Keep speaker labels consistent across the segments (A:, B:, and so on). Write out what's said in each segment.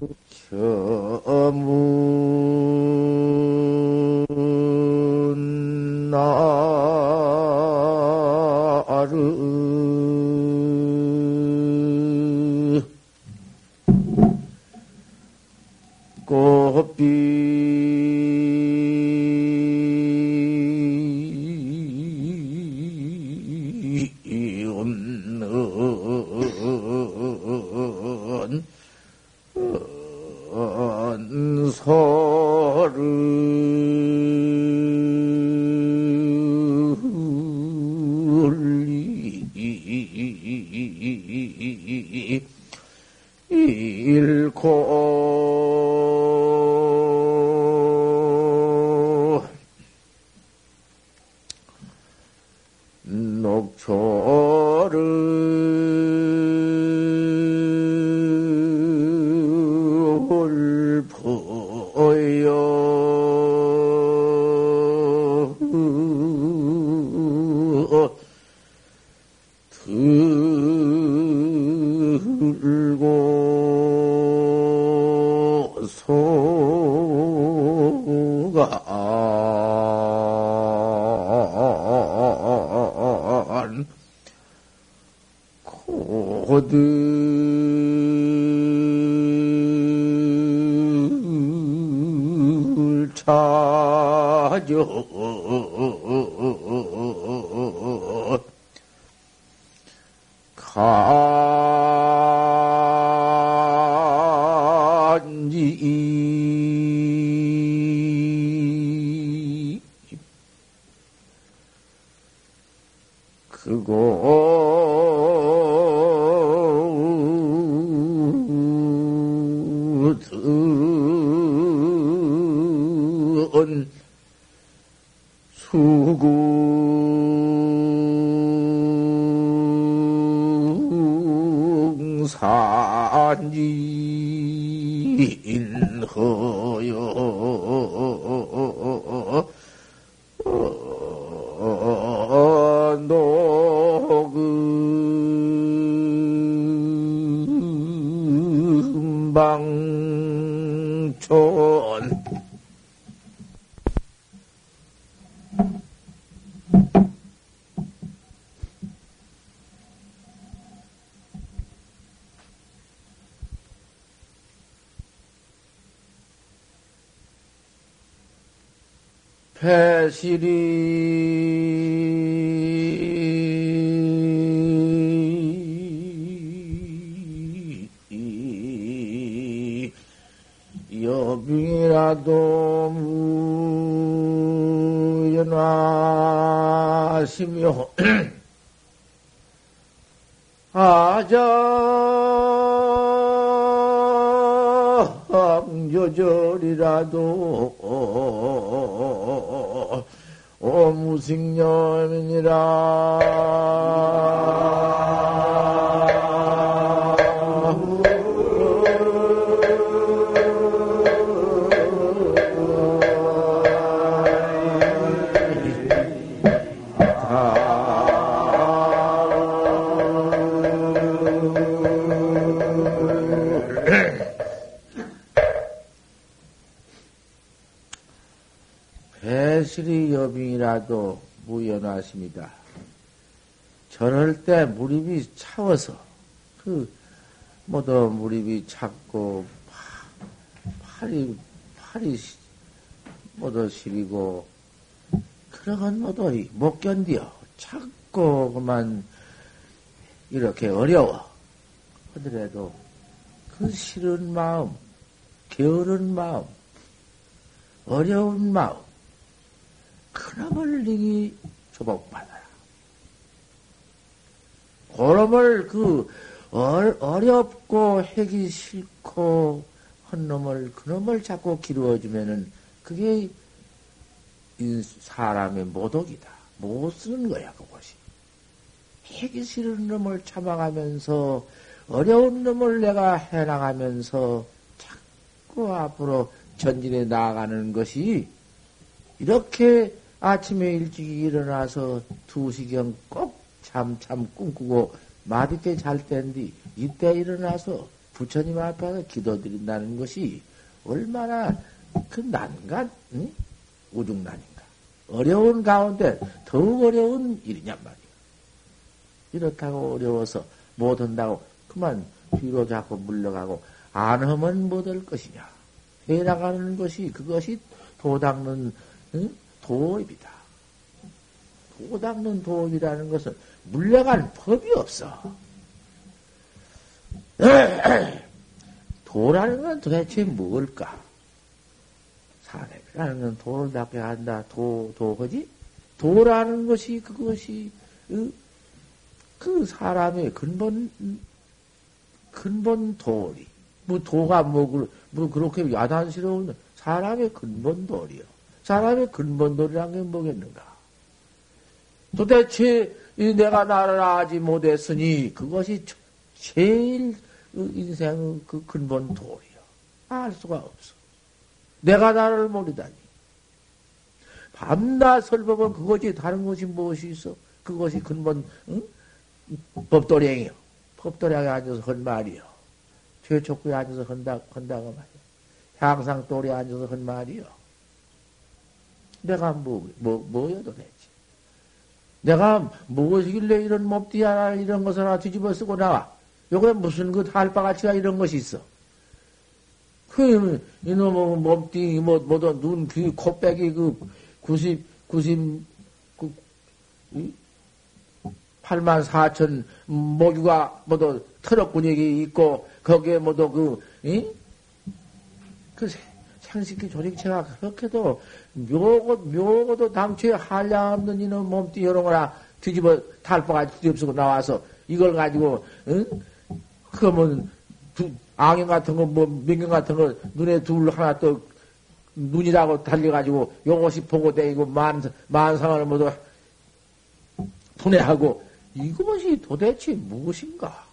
A: 배실 이 무식념이니라 여빙이라도 무연하십니다. 저럴 때 무릎이 차워서 그 뭐도 무릎이 찼고 팔이 팔이 뭐도 시리고 그런 건 뭐도 못 견디어 자꾸 그만 이렇게 어려워 하더라도 그 싫은 마음 게으른 마음 어려운 마음 그놈을 능히 조복받아라. 그놈을 그 어렵고 하기 싫고 한 놈을 그놈을 자꾸 기루어주면은 그게 사람의 모독이다. 못 쓰는 거야 그것이. 하기 싫은 놈을 참아가면서 어려운 놈을 내가 해나가면서 자꾸 앞으로 전진해 나아가는 것이 이렇게 아침에 일찍 일어나서 두시경 꼭 잠참 꿈꾸고 마디 때 잘 때인데 이때 일어나서 부처님 앞에서 기도드린다는 것이 얼마나 그 난간, 응? 우중난인가. 어려운 가운데 더욱 어려운 일이냔 말이야. 이렇다고 어려워서 못 한다고 그만 뒤로 자꾸 물러가고 안 하면 못할 것이냐. 해나가는 것이 그것이 도닦는 응? 도입이다. 도닦는 도입이라는 것은 물러갈 법이 없어. 도라는 건 도대체 뭘까? 사람이라는 건 도를 닦게 한다. 도, 도거지? 도라는 것이 그것이 그 사람의 근본 근본 도리. 뭐 도가 뭐, 뭐 그렇게 야단스러운 사람의 근본 도리요. 사람의 근본 도리란 게 뭐겠는가? 도대체 내가 나를 알지 못했으니 그것이 제일 인생의 그 근본 도리요. 알 수가 없어. 내가 나를 모르다니. 밤낮 설법은 그것이 다른 것이 무엇이 있어? 그것이 근본 응? 법도량이요. 법도량에 앉아서 한 말이요. 최초구에 앉아서 한다, 한다고 말이요. 향상 돌에 앉아서 한 말이요. 내가 뭐, 뭐, 뭐여 도대체. 내가 무엇이길래 이런 몹디 하나, 이런 것을 하나 뒤집어 쓰고 나와. 요게 무슨 그 달바가치가 이런 것이 있어. 그, 이놈의 몸뚱이, 뭐, 뭐도 눈, 귀, 코빼기, 그, 90, 90, 그, 8만 4천 모규가 뭐도 트럭 근육이 있고, 거기에 뭐도 그, 이? 그 생식기 조직체가 그렇게도 묘고, 묘고도 당초에 한량 없는 이놈 몸뚱이 이런 거나 뒤집어, 달바가 뒤집어쓰고 나와서 이걸 가지고, 응? 그러면, 두, 앙경 같은 거, 뭐, 민경 같은 거, 눈에 둘 하나 또, 눈이라고 달려가지고, 요것이 보고 다니고, 만, 만상을 모두 분해하고, 이것이 도대체 무엇인가?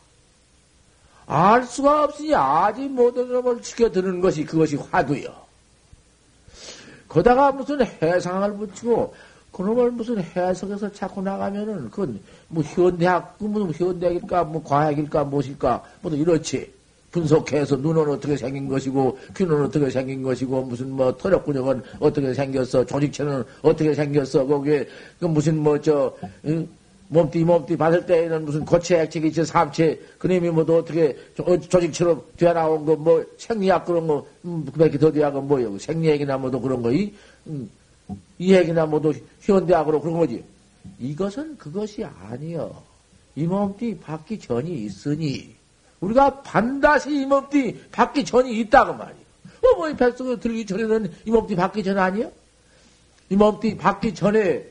A: 알 수가 없으니 아직 모든 놈을 지켜드는 것이 그것이 화두요. 거다가 무슨 해상을 붙이고, 그놈을 무슨 해석에서 자꾸 나가면은, 그건 뭐 현대학, 무슨 현대학일까, 뭐 과학일까, 무엇일까, 뭐도 이렇지. 분석해서 눈은 어떻게 생긴 것이고 귀는 어떻게 생긴 것이고 무슨 뭐 터력 근육은 어떻게 생겼어 조직체는 어떻게 생겼어 거기에 그 무슨 뭐저 응? 몸띠 몸띠 받을 때에는 무슨 고체 액체기 저 삼체. 그놈이 뭐도 어떻게 어, 조직처럼 되어 나온 거 뭐 생리학 그런 거 음, 그밖에 더 돼야 뭐요? 생리학이나 뭐도 그런 거 이, 음, 이 얘기나 뭐도 현대학으로 그런 거지. 이것은 그것이 아니여. 이 몸띠 받기 전이 있으니 우리가 반드시 이 몸띠 받기 전이 있다고 말이요. 어머니 뱃속에 들기 전에는 이 몸띠 받기 전 아니요? 이몸띠 받기 전에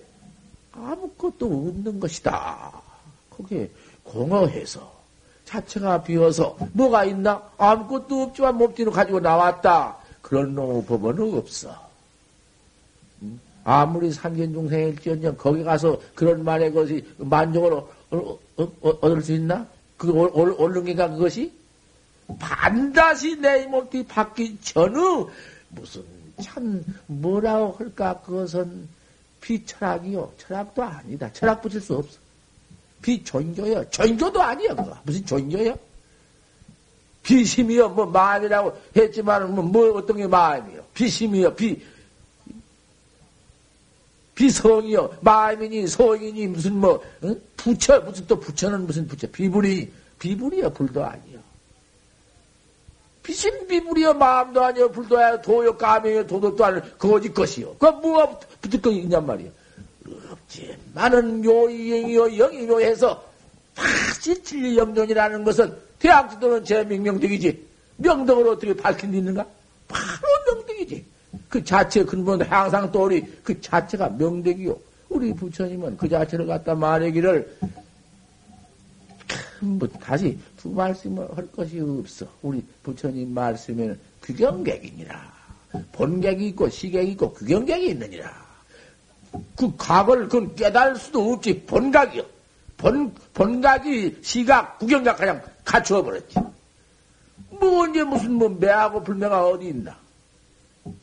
A: 아무것도 없는 것이다. 거기에 공허해서 자체가 비어서 뭐가 있나? 아무것도 없지만 몸띠는 가지고 나왔다. 그런 놈의 법은 없어. 아무리 삼견중생일지언정 거기 가서 그런 말의 것이 만족을 얻을 수 있나? 그 옳는 게가 그것이? 반드시 내 몸띠 받기 전후 무슨 참 뭐라고 할까 그것은 비철학이요 철학도 아니다 철학 붙일 수 없어 비존교요 존교도 아니야 그거 무슨 존교요 비심이요 뭐 마음이라고 했지만 뭐, 뭐 어떤 게 마음이요 비심이요 비 비성이요. 마음이니, 성이니, 무슨 뭐, 응? 부처, 무슨 또 부처는 무슨 부처. 비불이, 비불이요. 불도 아니요. 비신 비불이요. 마음도 아니요. 불도 아니요. 도요. 도도 또 아니요. 거짓 것이요. 그 뭐가 붙을 거 있냔 말이요. 없지. 많은 묘이행이요. 영이묘해서 다시 진리 영존이라는 것은 대학지도는 제 명명득이지. 명덕을 어떻게 밝힌 데 있는가? 바로 명덕이지. 그 자체 근본 항상 또리 그 자체가 명백이요. 우리 부처님은 그 자체를 갖다 말하기를 뭐 다시 두 말씀을 할 것이 없어. 우리 부처님 말씀에는 규경객이니라. 본객이 있고 시객이 있고 규경객이 있느니라. 그 각을 그 깨달을 수도 없지. 본각이요. 본, 본각이 시각, 구경각 그냥 갖추어 버렸지. 뭐 언제 무슨 뭐 매하고 불매가 어디 있나.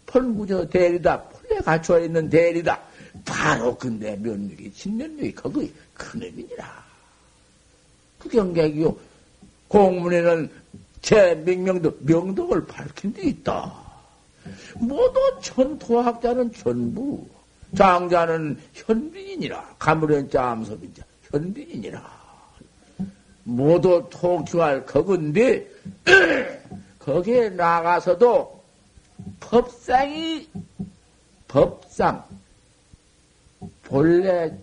A: 펄구저 대리다. 폴에 갖춰 있는 대리다. 바로 근데 면력이, 진면력이 거기 큰 의미니라. 구경객이요. 공문에는 제 명명도 명덕을 밝힌 데 있다. 모두 전토학자는 전부 장자는 현빈이니라. 가물현자 암섭인자 현빈이니라. 모두 통충할 거근데 거기에 나가서도 법상이 법상 본래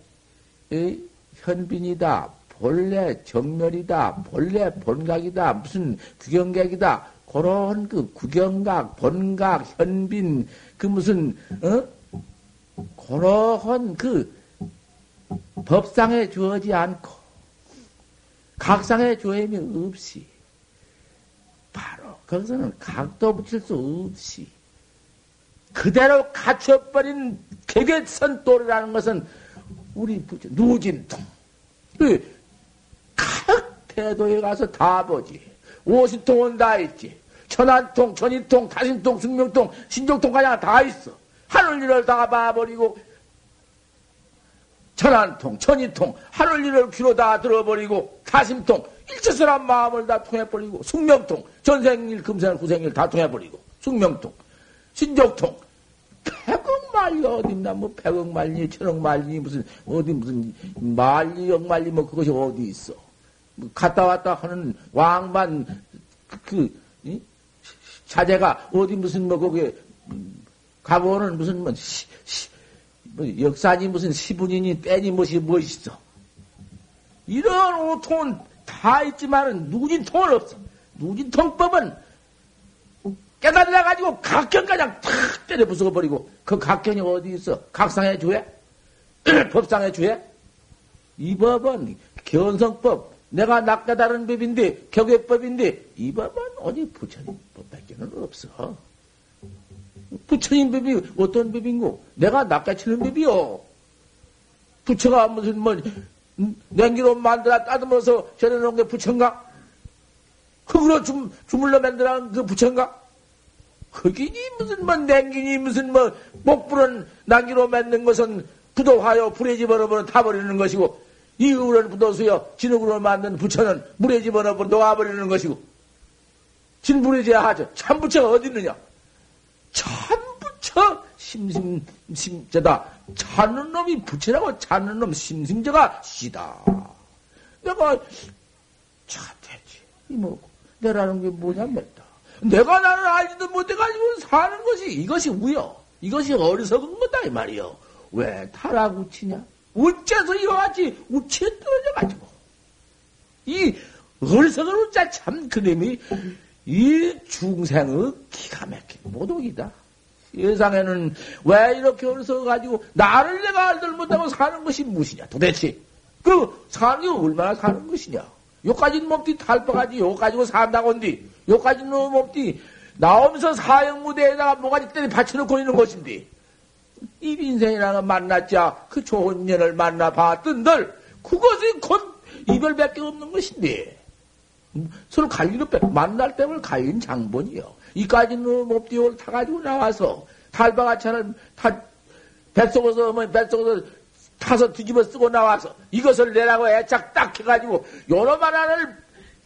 A: 현빈이다 본래 정멸이다 본래 본각이다 무슨 구경각이다. 그런 그 구경각 본각 현빈 그 무슨 어? 그러한 그 법상에 주어지 않고 각상에 조임이 없이 바로 거기서는 각도 붙일 수 없이 그대로 갖춰버린 개개선도라는 것은 우리 부처 누진통. 각 태도에 가서 다 보지. 오십통은 다 있지. 천안통, 천이통, 다신통, 승명통, 신종통 가장 다 있어. 하늘 일을 다 봐버리고 천안통, 천이통, 하늘 일을 귀로 다 들어버리고 가심통, 일체선한 마음을 다 통해버리고 숙명통, 전생일, 금생일, 후생일 다 통해버리고 숙명통, 신족통, 백억 말리 어딨나 뭐 백억 말리, 천억 말리 무슨 어디 무슨 말리, 억 말리 뭐 그것이 어디 있어? 뭐 갔다 왔다 하는 왕만 그, 그 자제가 어디 무슨 뭐 거기에 가보는 무슨 뭐 시, 시, 뭐 역사니 무슨 시분이니 때니 무엇이 무엇있어. 이런 오통은 다 있지만은 누진통은 없어. 누진통법은 깨달아가지고 각견가장 탁 때려 부숴버리고 그 각견이 어디 있어? 각상의 주에? 법상의 주에? 이 법은 견성법, 내가 낚아다른 법인데, 격외법인데, 이 법은 어디 부처님 법밖에는 없어. 부처님 법이 어떤 법인고? 내가 낚아치는 법이요. 부처가 무슨 뭐 냉기로 만들어 따듬어서 전해놓은 게 부처인가? 흙으로 주, 주물러 만들어놓은 그 부처인가? 흙이니 무슨 뭐 냉기니 무슨 뭐 목불은 난기로 만든 것은 부도하여 불에 집어넣으면 타버리는 것이고 이으로는 부도수여 진흙으로 만든 부처는 물에 집어넣으면 녹아버리는 것이고 진불에 제야 하죠. 참부처가 어디 있느냐? 참부처 심심심자다. 찾는 놈이 부처라고 찾는 놈 심심자가 시다. 내가 참되지 이뭐 내라는 게 뭐냐 맵다. 내가 나를 알지도 못해가지고 사는 것이 이것이 우여. 이것이 어리석은 거다 이 말이여. 왜 타락 우치냐? 어째서 이와 같이 우치에 떨어져가지고. 이 어리석은 우자 참 그놈이 이 중생의 기가 막힌 모독이다. 세상에는 왜 이렇게 어리석어가지고 나를 내가 알들 못하고 사는 것이 무엇이냐? 도대체 그 사는 게 얼마나 사는 것이냐? 요까지 몸띠 탈바가지 요 가지고 산다고 한디 요까지 몸띠 나오면서 사형 무대에다가 뭐가지 때리 받쳐놓고 있는 것인데 이 인생이라는 만났자 그 좋은 년을 만나 봤던들 그것이 곧 이별밖에 없는 것인데 서로 갈리로 빼 만날 때면 갈린 장본이요. 이까지는 몹디올 타가지고 나와서 탈바가차는 타 뱃속에서 뭐 뱃속에서 타서 뒤집어 쓰고 나와서 이것을 내라고 애착 딱 해가지고 요놈 하나를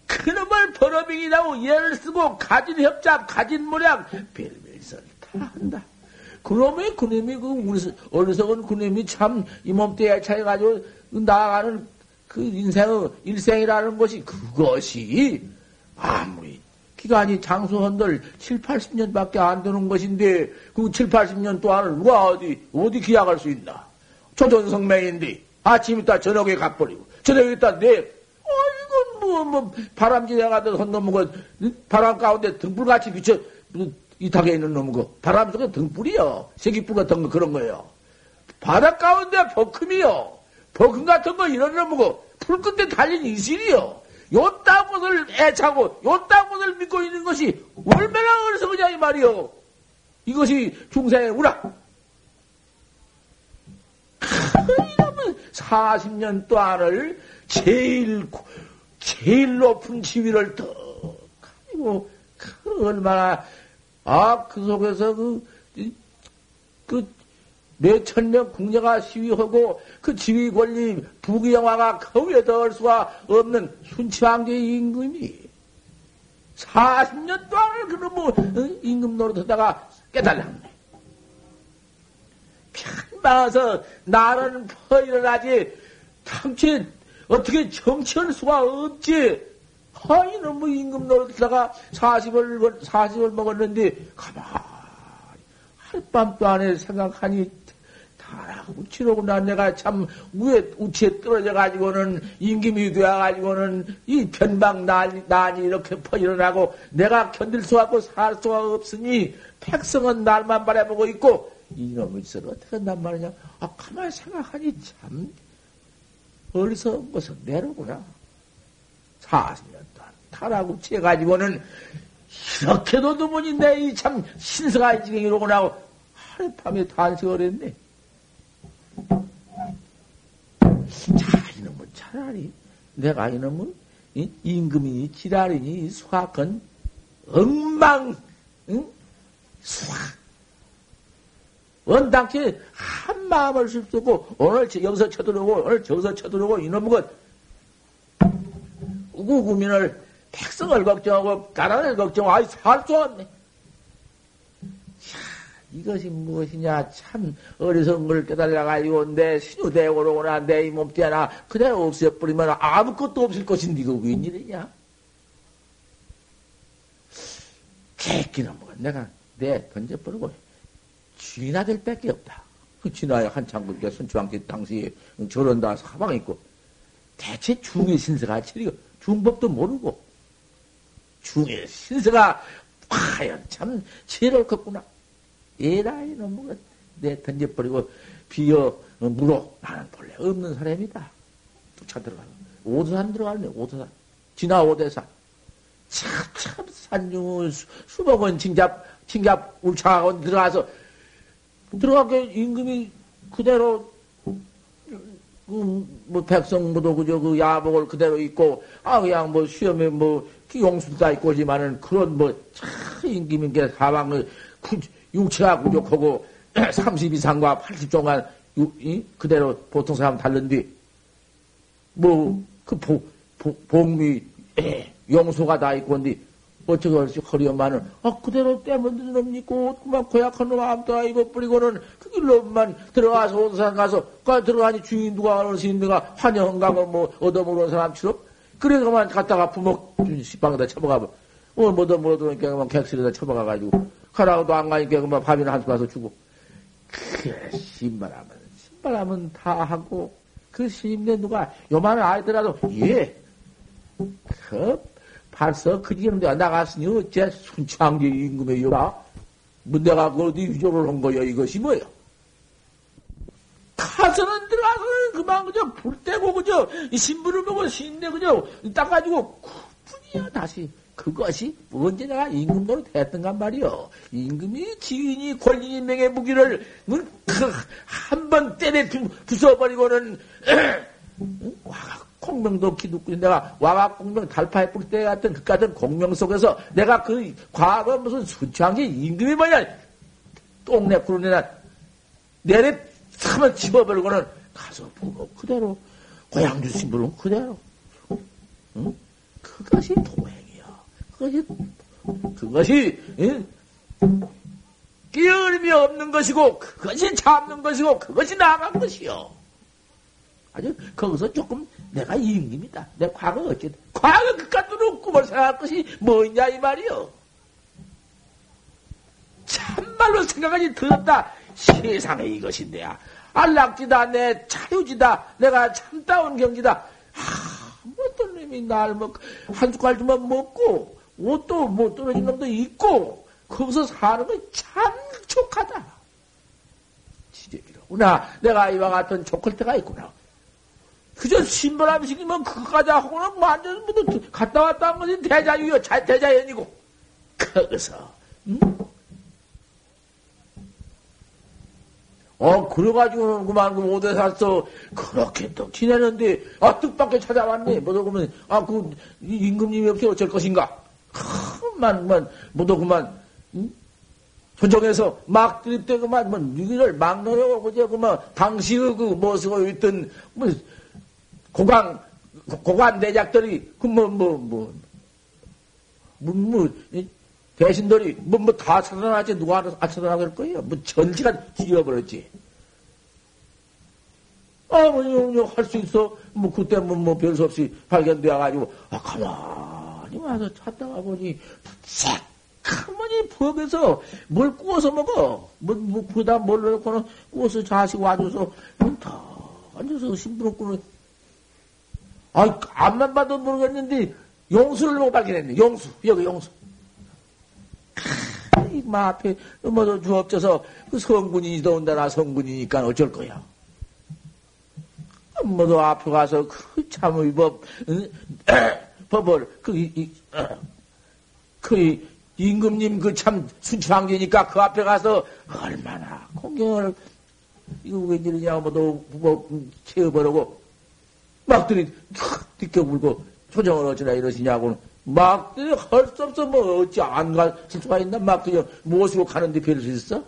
A: 그놈을 버러빙이라고 얘를 쓰고 가진 협잡 가진 모양 별별 설 다 한다. 그놈의 그놈이 그 어리석은 그놈이 참 이 몸뚱이에 차해가지고 나아가는 그 인생의 일생이라는 것이 그것이 아무리 기간이 장수한들 7, 80년밖에 안 되는 것인데 그 7, 80년 동안을 누가 어디 어디 기약할 수 있나? 조전성맹인데 아침 이따 저녁에 가버리고 저녁에 있다 내 어이건 뭐뭐 뭐, 바람 지나가던 한 놈은 그 바람 가운데 등불같이 비쳐 이탁에 있는 놈은 그 바람 속에 등불이요 세기불 같은 거 그런 거예요. 바닷 가운데 버금이요. 버금 같은 거 이런 놈은 그불 끝에 달린 이슬이요. 요딴 것을 애차고 요딴 것을 믿고 있는 것이 얼마나 어리석으냐 이 말이요. 이것이 중생의 우락. 이러면 40년 동안을 제일 제일 높은 지위를 더 가지고 그 얼마나 아 그 속에서 그 그 몇천 명 궁녀가 시위하고 그 지휘 권리 부귀영화가 거기에 더할 수가 없는 순치왕제의 임금이 40년 동안을 그런 뭐, 어? 임금 노릇하다가 깨달았네. 편마서 나는 퍼 일어나지, 당최 어떻게 정치할 수가 없지. 하이는 뭐 임금 노릇하다가 40을, 40을 먹었는데, 가만 할밤도 안에 생각하니 다라 우치로구나 내가 참 위에 우치에 떨어져 가지고는 임금이 되어 가지고는 이 변방 난이, 난이 이렇게 퍼일어나고 내가 견딜 수 없고 살 수가 없으니 백성은 날만 바라보고 있고 이놈의 짓을 어떻게 한단 말이냐? 아 가만히 생각하니 참 어리석은 것은 내로구나. 40년. 동안 타락우치해 가지고는 이렇게도 내이참 신성한 지경이로구나 하고 하룻밤에 단식을 했네. 자, 이놈은 차라리 내가 이놈은 임금이니 지랄이니 수학은 엉망 응? 수학 원당치 한 마음을 습수고 오늘 여기서 쳐들어오고 오늘 저기서 쳐들어오고 이놈은 것 우구구민을 백성을 걱정하고 가난을 걱정하고 아이 살 수 없네. 이것이 무엇이냐? 참 어리석은 걸 깨달아가지고 내 신유대고로구나 내 하나 그대로 없애버리면 아무것도 없을 것인데 이거 웬일이냐? 개끼는 뭐 내가 내 던져버리고 주인 아들 밖에 없다. 그 진화에 한참 그렇게 선추왕께 당시 저런다 사방 있고 대체 중의 신세가 치리고 중법도 모르고 중의 신세가 과연 참 지혜를 컸구나. 에라이 놈은 내 던져버리고 비어 물어. 나는 본래 없는 사람이다. 뚝차 들어가고 오도산 들어가네 오도산. 진화 오대산. 참참 산중 수목원 칭잡 칭잡 울창하고 들어가서 들어가게 임금이 그대로 그, 뭐, 백성 모두 그저 그 야복을 그대로 입고, 아, 그냥 뭐, 시험에 뭐, 용수도 다 입고 오지만은 그런 뭐, 참, 임금인 게 사방을, 육체가 부족하고 30 이상과 80 종간 그대로 보통 사람 다른데 뭐그 복미 용소가 다 있고 근데 어쩌고 그렇지 허리엄마는 아 그대로 때문에 놈 있고 그만 고약한 놈 아무도 아니고 뿌리고는 그 길로만 들어가서 온산 가서 그 들어가니 주인 누가 어느 스님들가? 환영한가고 뭐 얻어먹는 사람처럼 그래 그만 갔다가 부먹 시방에다 쳐먹어봐. 어 뭐도 뭐도 그러니까 그만 객실에다 쳐먹어가지고 가라고도 안 가니까 그만 밥이나 한숟 가서 주고. 그래, 신발하면, 신발하면 다 하고, 그 스님네 누가 요만한 아이더라도, 예, 그, 벌써 그 지경대 나갔으니 어째 순창제 임금의 요라? 뭐 내가 그 어디 위조를 한 거야, 이것이 뭐야? 가서는 들어가서는 그만 그저 불 떼고 그저 신부를 보고 신내 그저 닦아가지고 군이야 다시 그것이 언제 내가 임금으로 됐던간 말이요. 임금이 지인이 권리인 명의 무기를 그 한 번 때려 부숴버리고는 와가 공명도 기득고 내가 와가 공명 달파에 뿌릴 때 같은 그 같은 공명 속에서 내가 그 과거 무슨 수창기 임금이 뭐냐 똥내 구르내나 내래 참을 집어버리고는 가서 보고 그대로 고향 주신 분은 그대로 응? 그것이 도행. 그것이, 그것이, 예? 끼어림이 없는 것이고, 그것이 잡는 것이고, 그것이 나간 것이요. 아주, 거기서 조금 내가 임금이다. 내 과거 어쨌든. 과거 그까지로 꿈을 생각할 것이 뭐냐, 이 말이요. 참말로 생각하니 더럽다. 세상에 이것인데야. 안락지다, 내 자유지다, 내가 참다운 경지다. 아, 뭐 어떤 놈이 날 뭐, 한 숟갈 좀 먹고, 옷도 못 떨어진 놈도 있고, 거기서 사는 건참 족하다. 지적이로구나. 내가 이와 같은 족할 때가 있구나. 그저 신바람 시키면 그거까지 하고는 완전 모두 갔다 왔다 한 것이 대자유요. 대자연이고. 거기서, 응? 어, 그래가지고는 그만, 그 오대 샀어. 그렇게 또 지내는데, 아, 뜻밖에 찾아왔네. 뭐다 보면, 아, 그, 임금님이 없이 어쩔 것인가? 그만, 그만, 모두 그만, 응? 조정에서 막 들이대 그만, 뭐, 유기를 막 넣으려고, 그저 그만, 당시의 그, 뭐, 쓰고 있던, 뭐, 고강, 고관 대작들이, 그, 뭐, 뭐, 뭐, 뭐, 뭐, 대신들이, 뭐, 뭐, 다 찾아나지, 누가 안 찾아나갈 거예요? 뭐, 전지가 뒤져버렸지. 아, 뭐, 할수 있어. 뭐, 그때 뭐, 뭐, 별수 없이 발견되어가지고, 아, 가만히 와서 찾다가 보니, 새카머니 부엌에서 뭘 구워서 먹어. 뭐, 뭐, 그러다 뭘 넣고는 구워서 자식 와줘서, 다 앉아서 심부럽고는, 아, 앞만 봐도 모르겠는데, 용수를 못 발견했네. 용수. 여기 용수. 마 앞에 뭐도 주업져서 그 성군이 더운다나 성군이니까 어쩔 거야. 뭐도 앞에 가서 그 참의 법, 법을, 그, 이, 그, 임금님 그 참 순치왕제니까 그 앞에 가서 얼마나 공경을, 이거 웬일이냐, 뭐도, 뭐, 채워버리고, 막들이 띠껴 불고, 초정을 어쩌나 이러시냐고는, 막들이 할 수 없어, 뭐, 어찌 안 갈 수가 있나? 막들이 모시고 가는데 별 수 있어?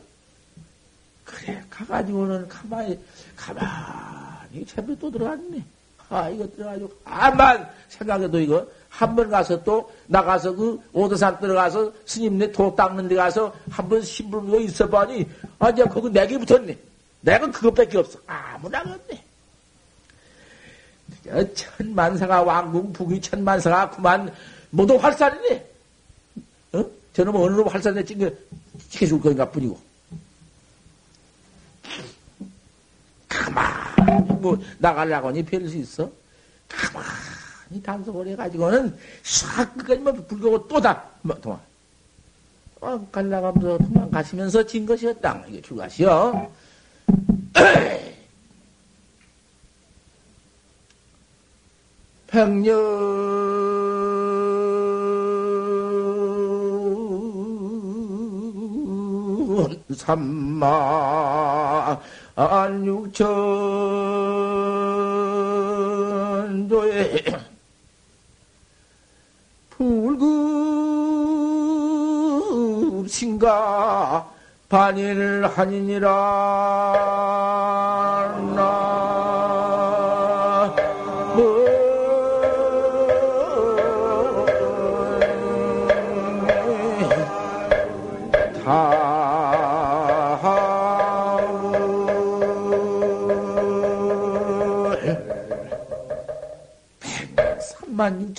A: 그래, 가가지고는 가만히, 가만히, 이 채비 또 들어갔네. 아, 이거 들어가지고, 아만 생각해도 이거, 한 번 가서 또, 나가서 그, 오도산 들어가서 스님네 도 닦는 데 가서 한번 신불고 있어 보니, 아, 이제 거기 내게 붙었네. 내가 그것밖에 없어. 아무나 없네. 천만사가 왕궁 북이 천만사가 그만 모두 활살이네. 어? 저놈 어느 놈 활살내 찍어, 찍혀줄 거인가 뿐이고. 가만히 뭐 나가려고 니별 수 있어? 가만히 단속을 해가지고는 싹 끝까지 뭐 불교고 또다 뭐 도망. 어, 갈라가면서 도망가시면서 진 것이었다. 이게 출가시여. 백년 삼마 안육천도에 불급신가 반일하니니라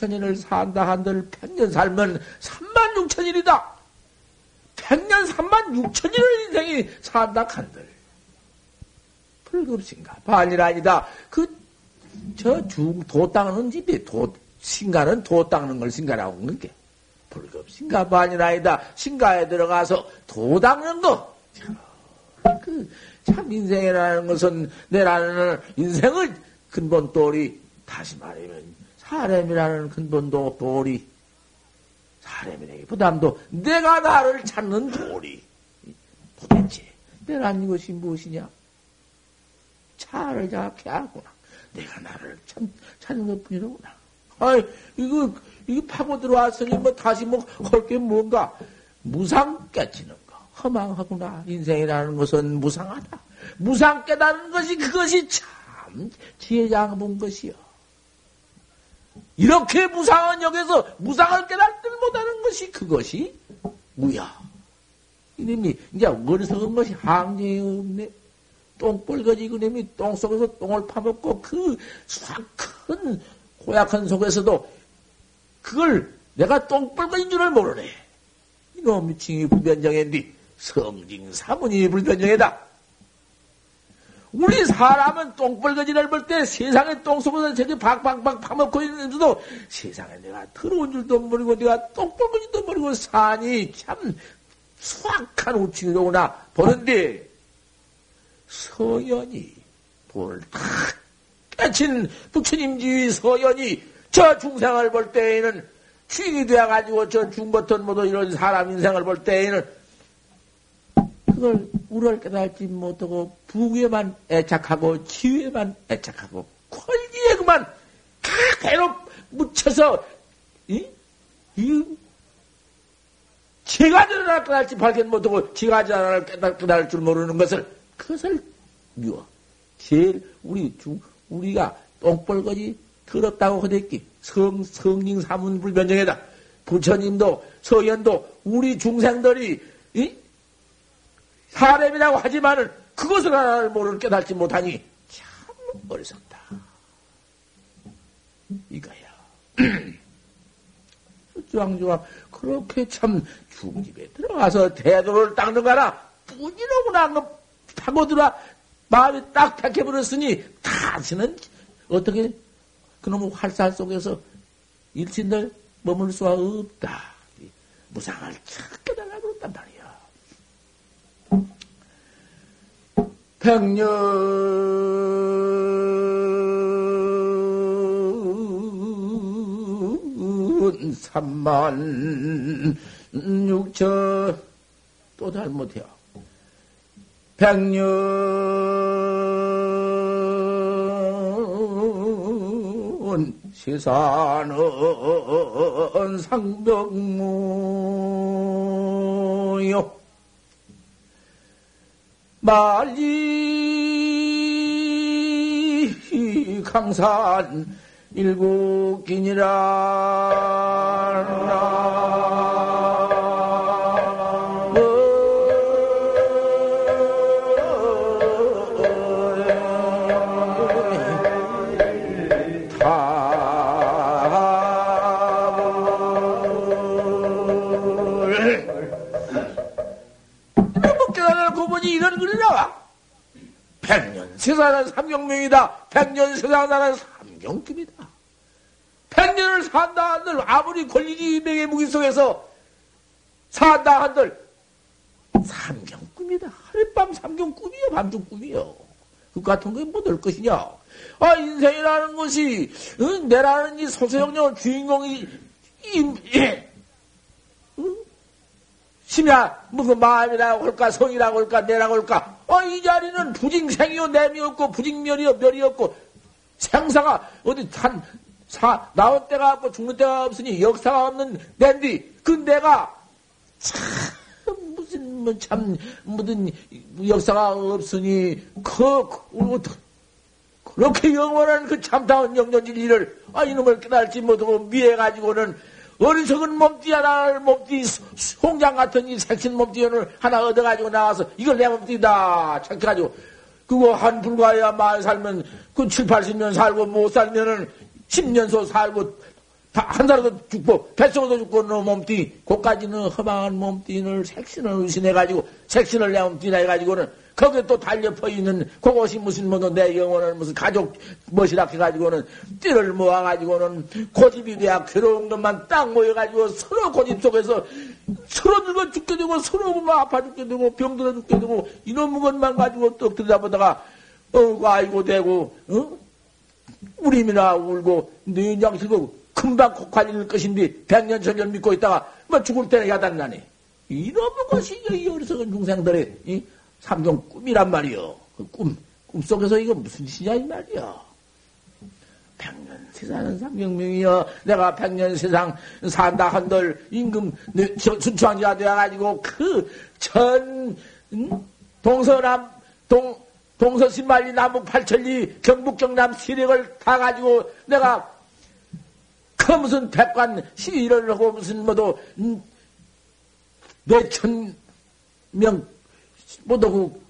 A: 천년을 산다 한들 백년 살면 삼만 육천일이다. 백년 삼만 육천일을 인생이 산다 한들. 불급신가? 반일 아니다. 그, 저 중, 도 닦는 집이 도, 신가는 도 닦는 걸 신가라고 하는 게. 불급신가? 반일 아니다. 신가에 들어가서 도 닦는 거. 그, 참 인생이라는 것은 내라는 인생의 근본 또리 다시 말하면 사람이라는 근본도 도리, 사람이라기 부담도 내가 나를 찾는 도리. 도대체 내란 이것이 무엇이냐? 차를 잡게 하구나. 내가 나를 참 찾는 것 뿐이로구나. 아이, 이거, 이거 파고 들어왔으니 뭐 다시 뭐할게 뭔가 무상 깨치는 거. 허망하구나. 인생이라는 것은 무상하다. 무상 깨닫는 것이 그것이 참 지혜장분 것이요. 이렇게 무상한 역에서 무상을 깨닫지 못하는 것이 그것이 무야. 이놈이 이제 어리석은 것이 항쟁이 없네. 똥벌거지 그놈이 똥 속에서 똥을 파먹고 그큰 고약한 속에서도 그걸 내가 똥벌거진 줄을 모르네. 이놈이 칭이 불변정했니 성징 사문이 불변정이다. 우리 사람은 똥벌거지를 볼때 세상에 똥 속에서 저기 박박박 파먹고 있는데도 세상에 내가 더러운 줄도 모르고 내가 똥벌거지도 모르고 사니 참 수악한 우칭이로구나. 보는데 서연이 돌을 탁 깨친 부처님 지위 서연이 저 중생을 볼 때에는 주인이 되어가지고 저 중버튼 모두 이런 사람 인생을 볼 때에는 그걸 우를 깨달지 못하고 부귀에만 애착하고 지위에만 애착하고 권기에 그만 그대로 묻혀서 이, 이 제가 전하를 깨달지 발견 못하고 제가 깨달, 깨달을 줄 모르는 것을 그것을 미워. 제일 우리 중 우리가 똥벌거지 더럽다고 허댔기 성 성ling 사문 불변정에다 부처님도 서현도 우리 중생들이 이? 사람이라고 하지만은 그것을 하나를 모를 깨닫지 못하니 참 어리석다. 이거야. 주왕주왕 그렇게 참 중집에 들어가서 대도를 닦는 거라 뿐이로구나 파고들어 마음이 딱 택해버렸으니 다시는 어떻게 그놈의 활살 속에서 일신들 머물 수가 없다. 무상을 착 깨달아 버렸단 말이야. 백년 삼만 육천 또 잘못해요. 백년 세사는 상병무요 말리 강산 일국기니라 세상은 삼경명이다. 백년 세상 나는 삼경급이다. 백년을 산다 한들 아무리 권리지 이백의 무기 속에서 산다 한들 삼경꿈이다. 하룻밤 삼경꿈이요. 밤중 꿈이요. 그 같은 게뭐될 것이냐. 아, 인생이라는 것이, 응? 내라는 이 소소영령 주인공이, 이, 예. 응? 심야, 무슨 마음이라고 할까, 성이라고 할까, 내라고 할까, 어, 이 자리는 부징생이요, 냄이 없고, 부징멸이요, 멸이 없고, 생사가 어디 한, 사, 나온 때가 없고 죽는 때가 없으니 역사가 없는 낸디, 그 내가 참, 무슨, 뭐, 참, 무슨 역사가 없으니, 그, 그 그렇게 영원한 그 참다운 영년진리를, 아, 이놈을 깨달지 못하고 미해가지고는 어리석은 몸띠 하나를 몸띠 송장 같은 이 색신 몸띠를 하나 얻어가지고 나와서 이걸 내 몸띠다. 착해가지고. 그거 한 불과야 말 살면 그 7, 80년 살고 못 살면은 10년소 살고 한 달도 죽고 뱃속도 죽고 너 몸띠 그까지는 허망한 몸띠를 색신을 의심해가지고 색신을 내 몸띠 내가지고는 거기에 또 달려퍼 있는 그것이 무슨 뭐도 내 영혼을 무슨 가족 멋이라 해가지고는 띠를 모아가지고는 고집이 돼야 괴로운 것만 딱 모여가지고 서로 고집 속에서 서로 늙어 죽게 되고 서로 보면 아파 죽게 되고 병들어 죽게 되고 이놈의 것만 가지고 또 들여다보다가 어 아이고 되고 어? 우림이나 울고 뇌장 실고 금방 kok할일 것인데 백년 전년 믿고 있다가 뭐 죽을 때는 야단나네 이놈의 것이 이 어리석은 중생들의 이 삼종 꿈이란 말이요. 그 꿈, 꿈속에서 이거 무슨 짓이냐, 이 말이야. 백년 세상은 삼경명이여. 내가 백년 세상 산다 한들 임금 순창지가 되어가지고 그 전, 음? 동서남, 동, 동서신말리 남북 팔천리 경북 경남 시력을 다 가지고 내가 그 무슨 백관 시위를 하고 무슨 뭐도 음, 몇천 명 그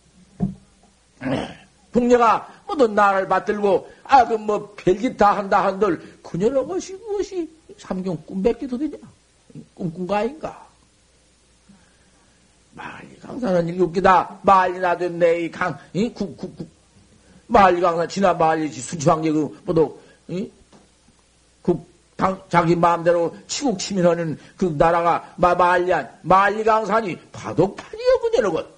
A: 북녀가 모두 나를 받들고 아 그 뭐 별짓 다 한다 한들 그녀를 것이 그것이 삼경 꿈밖에 도 되냐? 꿈꾼가 아닌가? 말리 강사는 일곱기다. 말리 나된 내이 강, 이, 구, 말리 강사 지나 말리 수치황제 그, 모두, 이, 그, 당, 자기 마음대로 치국 치민하는 그 나라가 마, 말리한, 말리 강산이 바둑판이여, 그녀는 것.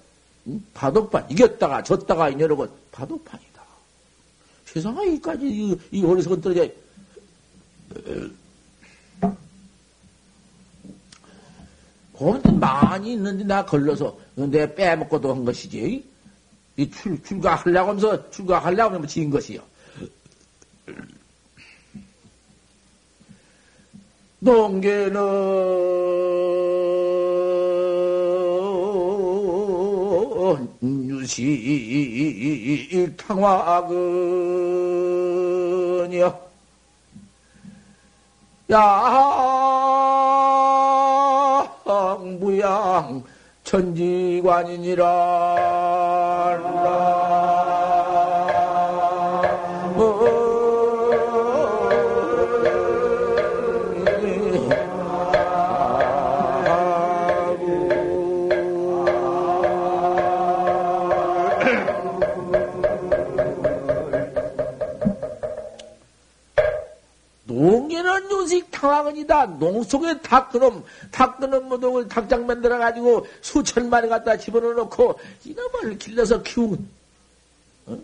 A: 바둑판, 이겼다가 졌다가 이러는 건 바둑판이다. 세상에 이까지 이, 이 어리석은 떨어져. 그런데 많이 있는데 나 걸러서 내 빼먹고도 한 것이지. 이 출, 출가하려고 하면서 출가하려고 하면 지은 것이요. 농계는 수시 탕화근여 야무양 천지관이니라. 탕왕은이다. 농 속에 닭 그놈, 닭 그놈 무동을 닭장 만들어가지고 수천 마리 갖다 집어넣어 놓고 이놈을 길러서 키운, 어?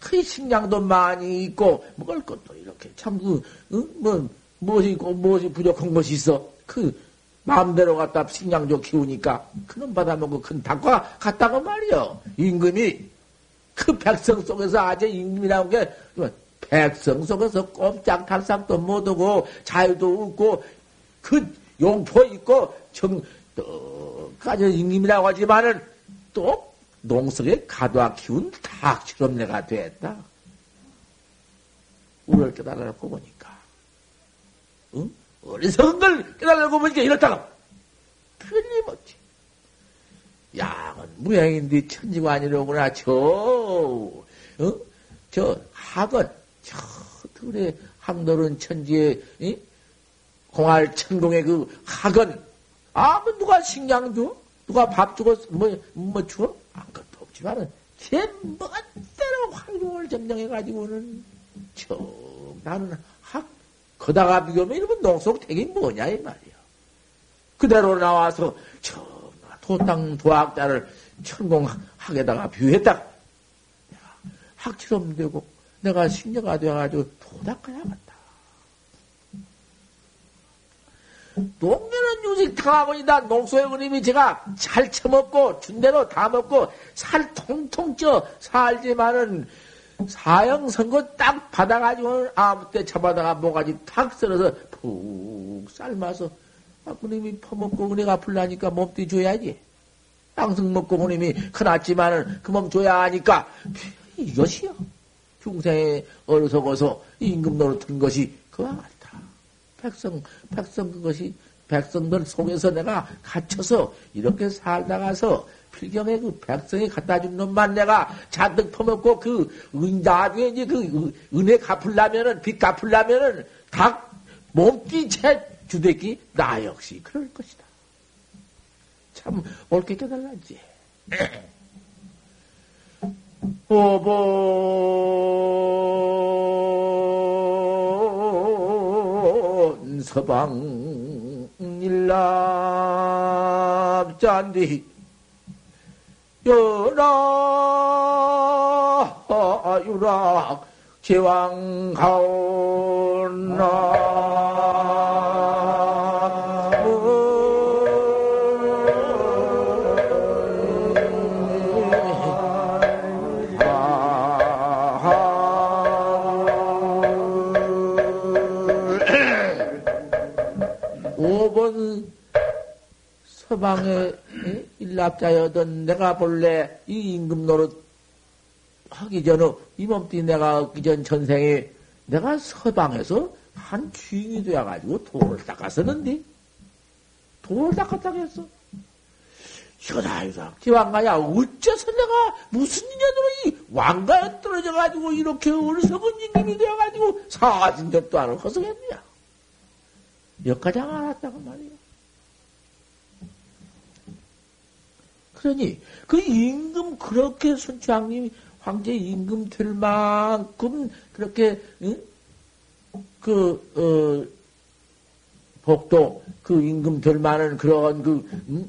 A: 그 식량도 많이 있고, 먹을 것도 이렇게 참, 그, 어? 뭐, 무엇이 있고, 무엇이 부족한 것이 있어. 그, 마음대로 갖다 식량조 키우니까, 그놈 받아먹고 큰 닭과 같다고 말이요. 임금이, 그 백성 속에서 아주 임금이라는 게, 백성 속에서 꼼짝달싹도 못하고 자유도 없고 그 용포 있고 정 떡까지 임금이라고 하지만은 또 농속에 가둬 키운 닭처럼 내가 됐다. 우를 깨달아놓고 보니까 응? 어리석은 걸 깨달아놓고 보니까 이렇다가 틀림없지. 양은 무양인데 천지관이로구나. 저, 어? 저 학은 저 들에 항노른 천지에 이? 공할 천공의 그 학은 아무 누가 식량 줘? 누가 밥 주고 뭐, 뭐 주어? 아무것도 없지만은 제 멋대로 활동을 점령해 가지고는 저 나는 학 거다가 비교하면 이러면 농속 되게 뭐냐 이 말이야. 그대로 나와서 저 도땅 도학자를 천공학에다가 비유했다. 학처럼 되고 내가 신녀가 되어가지고 도닦아야겠다. 농면은 유직 당하고이다. 농소의 그림이 제가 잘 처먹고 준대로 다 먹고 살 통통 쪄 살지만은 사형 선거 딱 받아가지고 아무 때 잡아다가 모가지 탁 썰어서 푹 삶아서 아, 그님이 퍼먹고 은혜가 풀라니까 몸띠 줘야지. 땅승 먹고 그님이 크났지만은 그 몸 줘야 하니까 이것이요. 중생에 어리석어서 임금 노릇한 것이 그와 같다. 백성, 백성 그것이 백성들 속에서 내가 갇혀서 이렇게 살다가서 필경에 그 백성이 갖다 준 놈만 내가 잔뜩 퍼먹고 그 은, 나중에 이제 그 은혜 갚으려면은, 빚 갚으려면은 닭 몸띠 채 주대기 나 역시 그럴 것이다. 참 옳게 깨달았지. 오본 서방 일납잔디 열아 유락 제왕하오나 서방의 일납자여던 내가 본래 이 임금 노릇 하기 전에 이 몸띠 내가 얻기 전 전생에 내가 서방에서 한 주인이 되어가지고 돌을 닦았었는데 돌을 닦았다고 했어. 이거다 기왕가야 어째서 내가 무슨 인연으로 이 왕가에 떨어져가지고 이렇게 어리석은 임금이 되어가지고 사진 적도 안 하고 허석했냐 여기까지 알았다고 말이야. 그러니 그 임금 그렇게 순창님이 황제 임금 될 만큼 그렇게 응? 그 어, 복도 그 임금 될 만한 그런 그 응?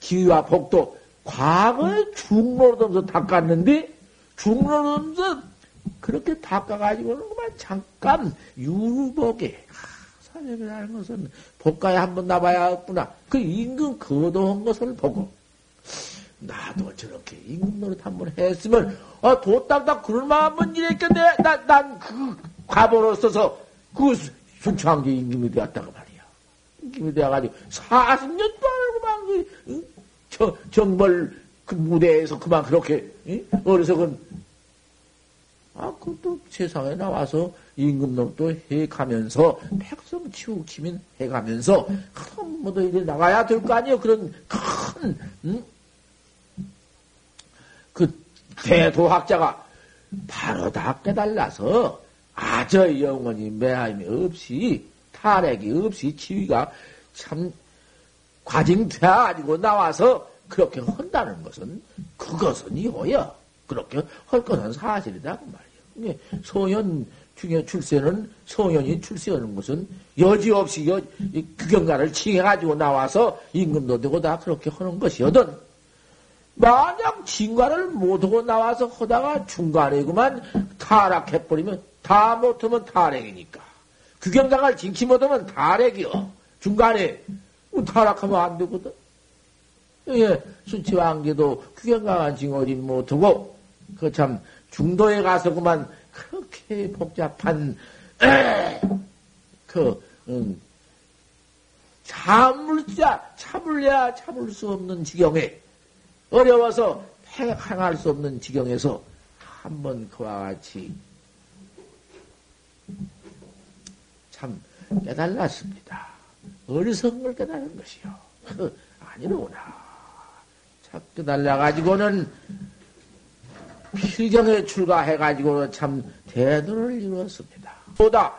A: 기위와 복도 과거에 중로로면서 닦았는데 중로로면서 그렇게 닦아가지고는 그만 잠깐 유복에 사역이라는 것은 복가에 한 번 나봐야겠구나. 그 임금 거도한 것을 보고 나도 저렇게 임금 노릇 한번 했으면, 아, 도딱딱 그럴만한 일했겠네. 난, 난그 과보로 써서 그 순창제 임금이 되었다고 말이야. 임금이 되어가지고 40년도 알고 그, 응? 저, 정벌 그 무대에서 그만 그렇게, 응? 어리석은, 아, 그것도 세상에 나와서 임금놈도 해가면서, 백성 치우치면 해가면서, 그럼 뭐도 이래 나가야 될 거 아니에요. 그런, 크, 큰, 응? 그 대도학자가 바로 다 깨달아서 아저 영원히 매함이 없이 탈핵이 없이 지위가 참 과징돼가지고 나와서 그렇게 한다는 것은 그것은 이호야. 그렇게 할 것은 사실이다 그 말이야. 소년 중에 출세는 소년이 출세하는 것은 여지없이 여, 규경가를 칭해가지고 나와서 임금도 되고 다 그렇게 하는 것이거든. 만약 진과를 못하고 나와서 하다가 중간에 그만 타락해버리면 다 못하면 타락이니까. 규경강을 징치 못하면 타락이요. 중간에 타락하면 안 되거든. 예, 수치왕계도 규경강한 징어지 못하고 그 참 중도에 가서 그만 그렇게 복잡한 에, 그 음, 참을자 참을래야 참을 수 없는 지경에 어려워서 행할 수 없는 지경에서 한 번 그와 같이 참 깨달았습니다. 어리석은 걸 깨달은 것이요. 아니로구나. 참 깨달아가지고는 필경에 출가해가지고 참 대도를 이루었습니다. 보다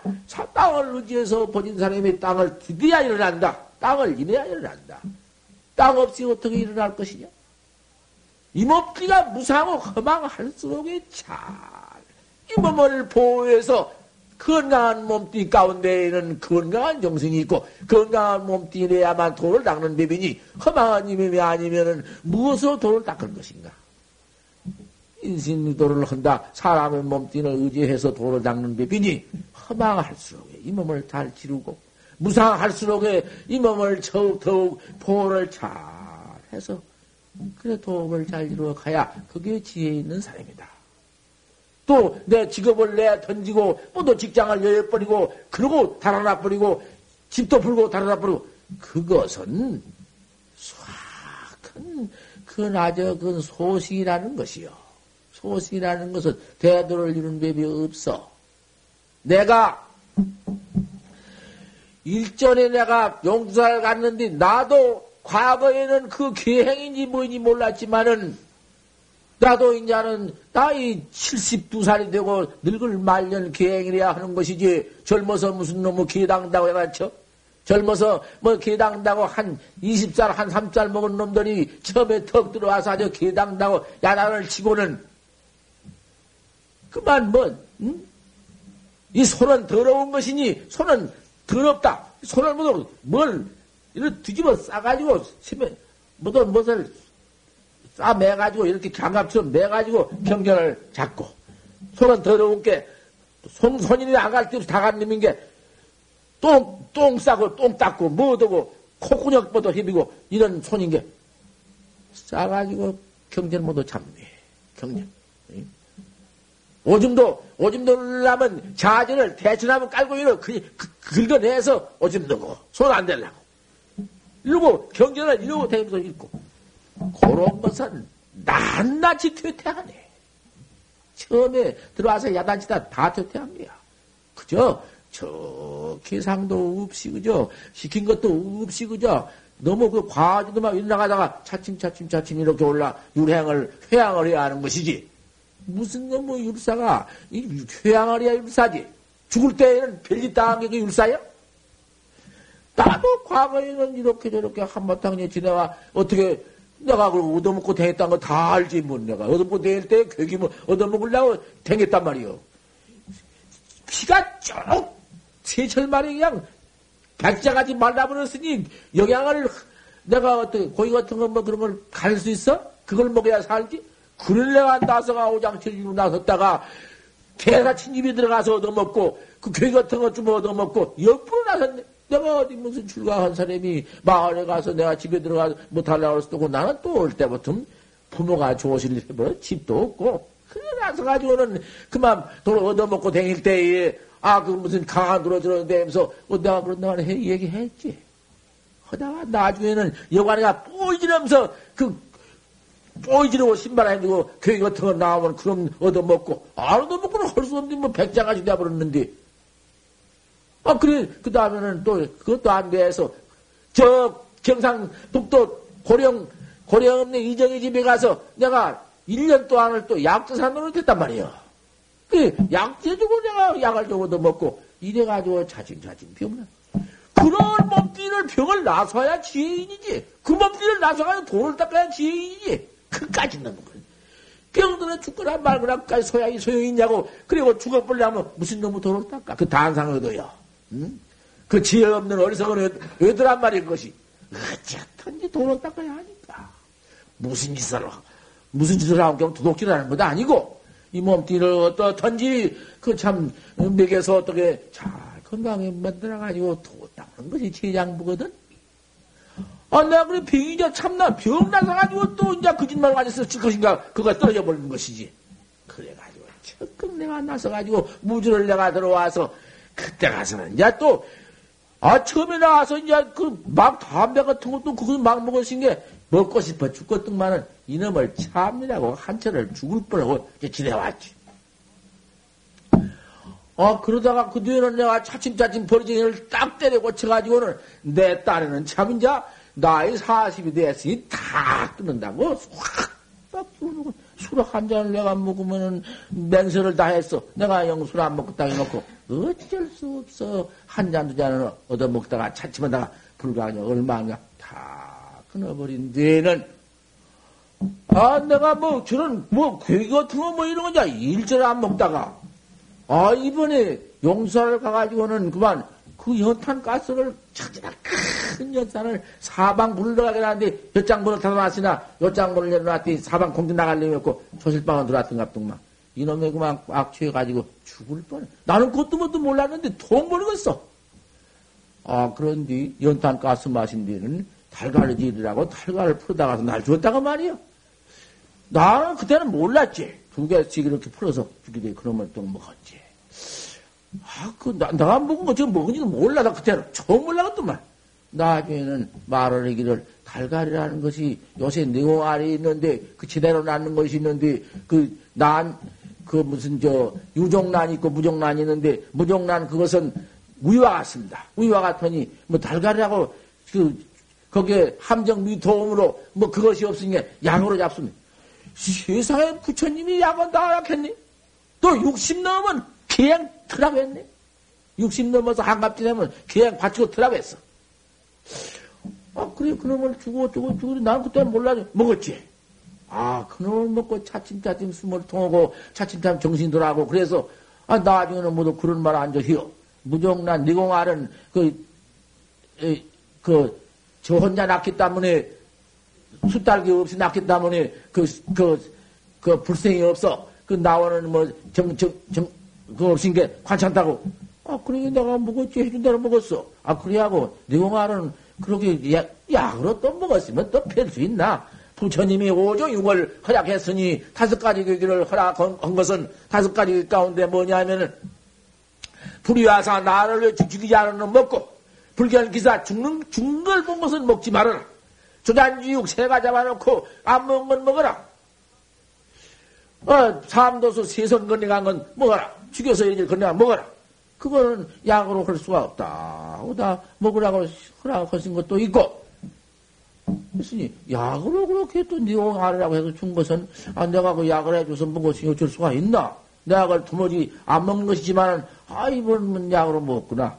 A: 땅을 의지해서 버진 사람이 땅을 디뎌야 일어난다. 땅을 인해야 일어난다. 땅 없이 어떻게 일어날 것이냐? 이몸띠가 무상하고 허망할수록에 잘, 이 몸을 보호해서 건강한 몸띠 가운데에는 건강한 정성이 있고, 건강한 몸띠내야만 돌을 닦는 법이니, 허망한 이몸이 아니면은 무엇으로 돌을 닦을 것인가? 인신도를 한다. 사람의 몸띠를 의지해서 돌을 닦는 법이니, 허망할수록 이 몸을 잘 지르고, 무상할수록에 이 몸을 더욱 더욱 보호를 잘 해서 그래 도움을 잘 이루어 가야 그게 지혜 있는 사람이다. 또 내 직업을 내 던지고 뭐 또 직장을 여여버리고 그러고 달아나 버리고 집도 풀고 달아나 버리고 그것은 수악한 그나저 그 소식이라는 것이요. 소식이라는 것은 대도를 이루는 법이 없어. 내가 일전에 내가 용두사를 갔는데 나도 과거에는 그 계행인지 뭐인지 몰랐지만은 나도 이제는 나이 72살이 되고 늙을 말년 계행이래야 하는 것이지 젊어서 무슨 놈의 계당다고 해가지고 젊어서 뭐 계당다고 한 20살 한 3살 먹은 놈들이 처음에 턱 들어와서 아주 계당다고 야단을 치고는 그만 뭐 응? 이 손은 더러운 것이니 손은 더럽다 손을 뭘 이렇게 뒤집어 싸가지고, 심해, 뭐든 무엇을 싸매가지고, 이렇게 장갑처럼 매가지고 경전을 잡고, 손은 더러운 게, 손, 손이 나갈 때 놈인 게, 똥, 똥 싸고, 똥 닦고, 뭐어고 콧구녕보다 힘이고, 이런 손인 게, 싸가지고 경전 모두 잡네. 경전. 오줌도, 오줌도 넣으려면 자전을 대천하면 깔고 이렇게 긁어내서 오줌 넣고, 손 안 대려고. 이러고 경전을 이러고 다니면서 읽고 그런 것은 낱낱이 퇴퇴하네. 처음에 들어와서 야단치다 다 퇴퇴한 거야. 그죠? 저 계상도 없이 그죠? 시킨 것도 없이 그죠? 너무 그 과하지도 막 일나가다가 차츰차츰 차츰 이렇게 올라 유행을 회양을 해야 하는 것이지. 무슨 놈의 율사가 이 회양을 해야 율사지. 죽을 때에는 별짓 당한 게 그 율사야? 나도 과거에는 이렇게 저렇게 한바탕에 지내와 어떻게 내가 그걸 얻어먹고 댕했다는 거 다 알지 뭐 내가 얻어먹고 댕일 때 괴기면 얻어먹으려고 댕했단 말이요. 피가 쭉 세철 말이 그냥 백자가지 말라버렸으니 영양을 내가 어떻게 고기 같은 거 뭐 그런 걸 갈 수 있어? 그걸 먹어야 살지? 그럴 내가 나서가 오장칠로 나섰다가 개사 친집이 들어가서 얻어먹고 그 괴기 같은 거 좀 얻어먹고 옆으로 나섰네. 내가 어디 무슨 출가한 사람이 마을에 가서 내가 집에 들어가서 못하려고 뭐 했고 나는 또 올 때부터 부모가 좋으실 뭐 집도 없고 그래 나서 가지고는 그만 돈 얻어먹고 다닐 때에 아 그 무슨 강한 들어 들었는데 하면서 어, 내가 그런다고 해 얘기했지. 하다가 나중에는 여관이가 뽀이지면서 그 뽀이지르고 신발 해주고 교육 같은 거 나오면 그럼 얻어먹고 안 얻어먹고는 할 수 없는 뭐 백장까지 돼버렸는데 아, 그래, 그 다음에는 또, 그것도 안 돼서, 저, 경상북도 고령 고려 없는 이정희 집에 가서 내가 1년 동안을 또 약재산 노릇 했단 말이야. 그 약재 주고 내가 약을 주고도 먹고 이래가지고 차츰차츰 병나. 그런 몸띠를 병을 나서야 지혜인이지. 그 몸띠를 나서가지고 돈을 닦아야 지혜인이지. 그까지 넘는 거야. 병들어 죽거나 말거나까지 소양이 소용이 있냐고. 그리고 죽어버리려면 무슨 놈의 돈을 닦아. 그 단상을 얻어요. 응? 그 지혜 없는 어리석은 애들란 말이 그것이. 어쨌든지 돈을 닦아야 하니까. 무슨 짓을, 무슨 짓을 하고 그냥 도둑질하는 것도 아니고, 이 몸띠를 어떻든지, 그 참, 먹여서 어떻게 잘 건강에 만들어가지고 도 닦는 것이 제장부거든? 아, 내가 그래, 병이자 참나, 병 나서가지고 또 이제 거짓말 가지고 쓸 것인가, 그거 떨어져 버리는 것이지. 그래가지고, 적극 내가 나서가지고, 무주를 내가 들어와서, 그때 가서는 이제 또, 아, 처음에 나와서 이제 그 막 담배 같은 것도 그거 막 먹으신 게 먹고 싶어 죽었던만은 이놈을 참느라고 한철을 죽을 뻔하고 이제 지내왔지. 어, 그러다가 그 뒤에는 내가 차츰차츰 버리지를 딱 때려 고쳐가지고는 내 딸에는 참 이제 나이 40이 됐으니 다 끊는다고 확딱 끊고 술 한 잔을 내가 먹으면은 맹세를 다 했어. 내가 영술 안 먹고 딱 해놓고 어쩔 수 없어. 한 잔, 두 잔을 얻어먹다가 차츰하다가 불가하냐 얼마냐 다 끊어버린 뒤에는 아 내가 뭐 저런 뭐 괴기 같은 거 뭐 이런 거냐 일절 안 먹다가 아 이번에 용서를 가가지고는 그만 그 연탄 가스를 찾으나 큰 연탄을 사방 불러가게 하는데 엿장문을 닫아놨으나 엿장문을 열어놨더니 사방 공중 나갈려고 조실방은 들어왔던 갑동만 이놈의 그만 악 취해가지고 죽을 뻔해. 나는 그것도 뭣도 몰랐는데 통 모르겠어. 아, 그런데 연탄 가스 마신 뒤에는 달걀을 풀어다 가서 날 주었다고 말이야. 나는 그때는 몰랐지. 두 개씩 이렇게 풀어서 돼. 그러면 또 먹었지. 아, 그, 나, 내가 먹은 거 지금 먹은지도 몰라. 나 그때는 처음 몰라갔더만. 나중에는 말을 하기를 달걀이라는 것이 요새 네오알이 있는데 그 지대로 낳는 것이 있는데 그 난 그 무슨 저 유종란 있고 무종란이 있는데 무종란 그것은 우유와 같습니다. 우유와 같으니 뭐 달걀이라고 그 거기에 함정 미도움으로 뭐 그것이 없으니까 양으로 잡습니다. 세상에 부처님이 약은 나약했니? 또 60 넘으면 그냥 트라고 했네. 60 넘어서 한갑지 되면 그냥 받치고 트라고 했어. 아, 그래, 그놈을 주고, 주고, 주고, 난 그때는 몰라도 먹었지. 아, 그놈을 먹고 차츰차츰 숨을 통하고 차츰차츰 정신 돌아가고 그래서 아, 나중에는 모두 그런 말안 저히요. 무정난 니공알은 그, 에, 그, 저 혼자 낳기 때문에 수딸기 없이 낳기 때문에 그, 그, 그 불생이 없어. 그 나오는 뭐 정, 정, 정, 그 없인 게 괜찮다고. 아, 그러니 내가 먹었지 해준다고 먹었어. 아, 그래하고 니공알은 그렇게 약, 약으로 또 먹었으면 또 펼 수 있나? 부처님이 오종육을 허락했으니 다섯 가지 교기를 허락한 것은 다섯 가지 가운데 뭐냐면은 불의와사 나를 위해 죽이지 놈 먹고 불견 기사 죽는 죽는 걸 본 것은 먹지 말아라. 조단지육 새가 잡아놓고 안 먹은 건 먹어라. 어, 삼도수 세선 건네간 건 먹어라. 죽여서 이제 건네간 먹어라. 그거는 약으로 할 수가 없다. 오다 먹으라고 허락하신 것도 있고 그랬으니 약으로 그렇게 또 니용 하라고 해서 준 것은 아 내가 그 약을 해줘서 먹었으니 어쩔 수가 있나? 내가 그걸 도무지 안 먹는 것이지만 아 이번은 약으로 먹었구나.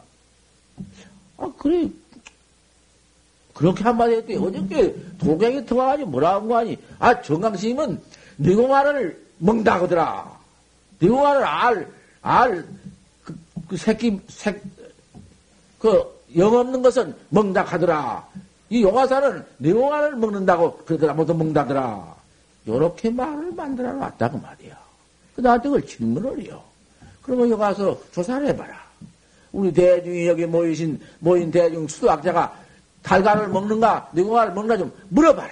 A: 아 그래 그렇게 한마디 했더니 어저께 도경이 통화가지고 뭐라 한거 아니? 아 정강스님은 니공알을 먹다 그더라. 니공알을 알, 알, 그, 그 새끼, 색, 그, 영 없는 것은 먹다 하더라. 이 용화사는 내 용화를 먹는다고 그러더라, 모두 먹다더라. 요렇게 말을 만들어 놨다고 말이야. 그 나한테 그걸 질문을 해요. 그러면 여기 가서 조사를 해봐라. 우리 대중이 여기 모이신, 모인 대중 수학자가 달걀을 먹는가, 내공화를 먹는가 좀 물어봐라.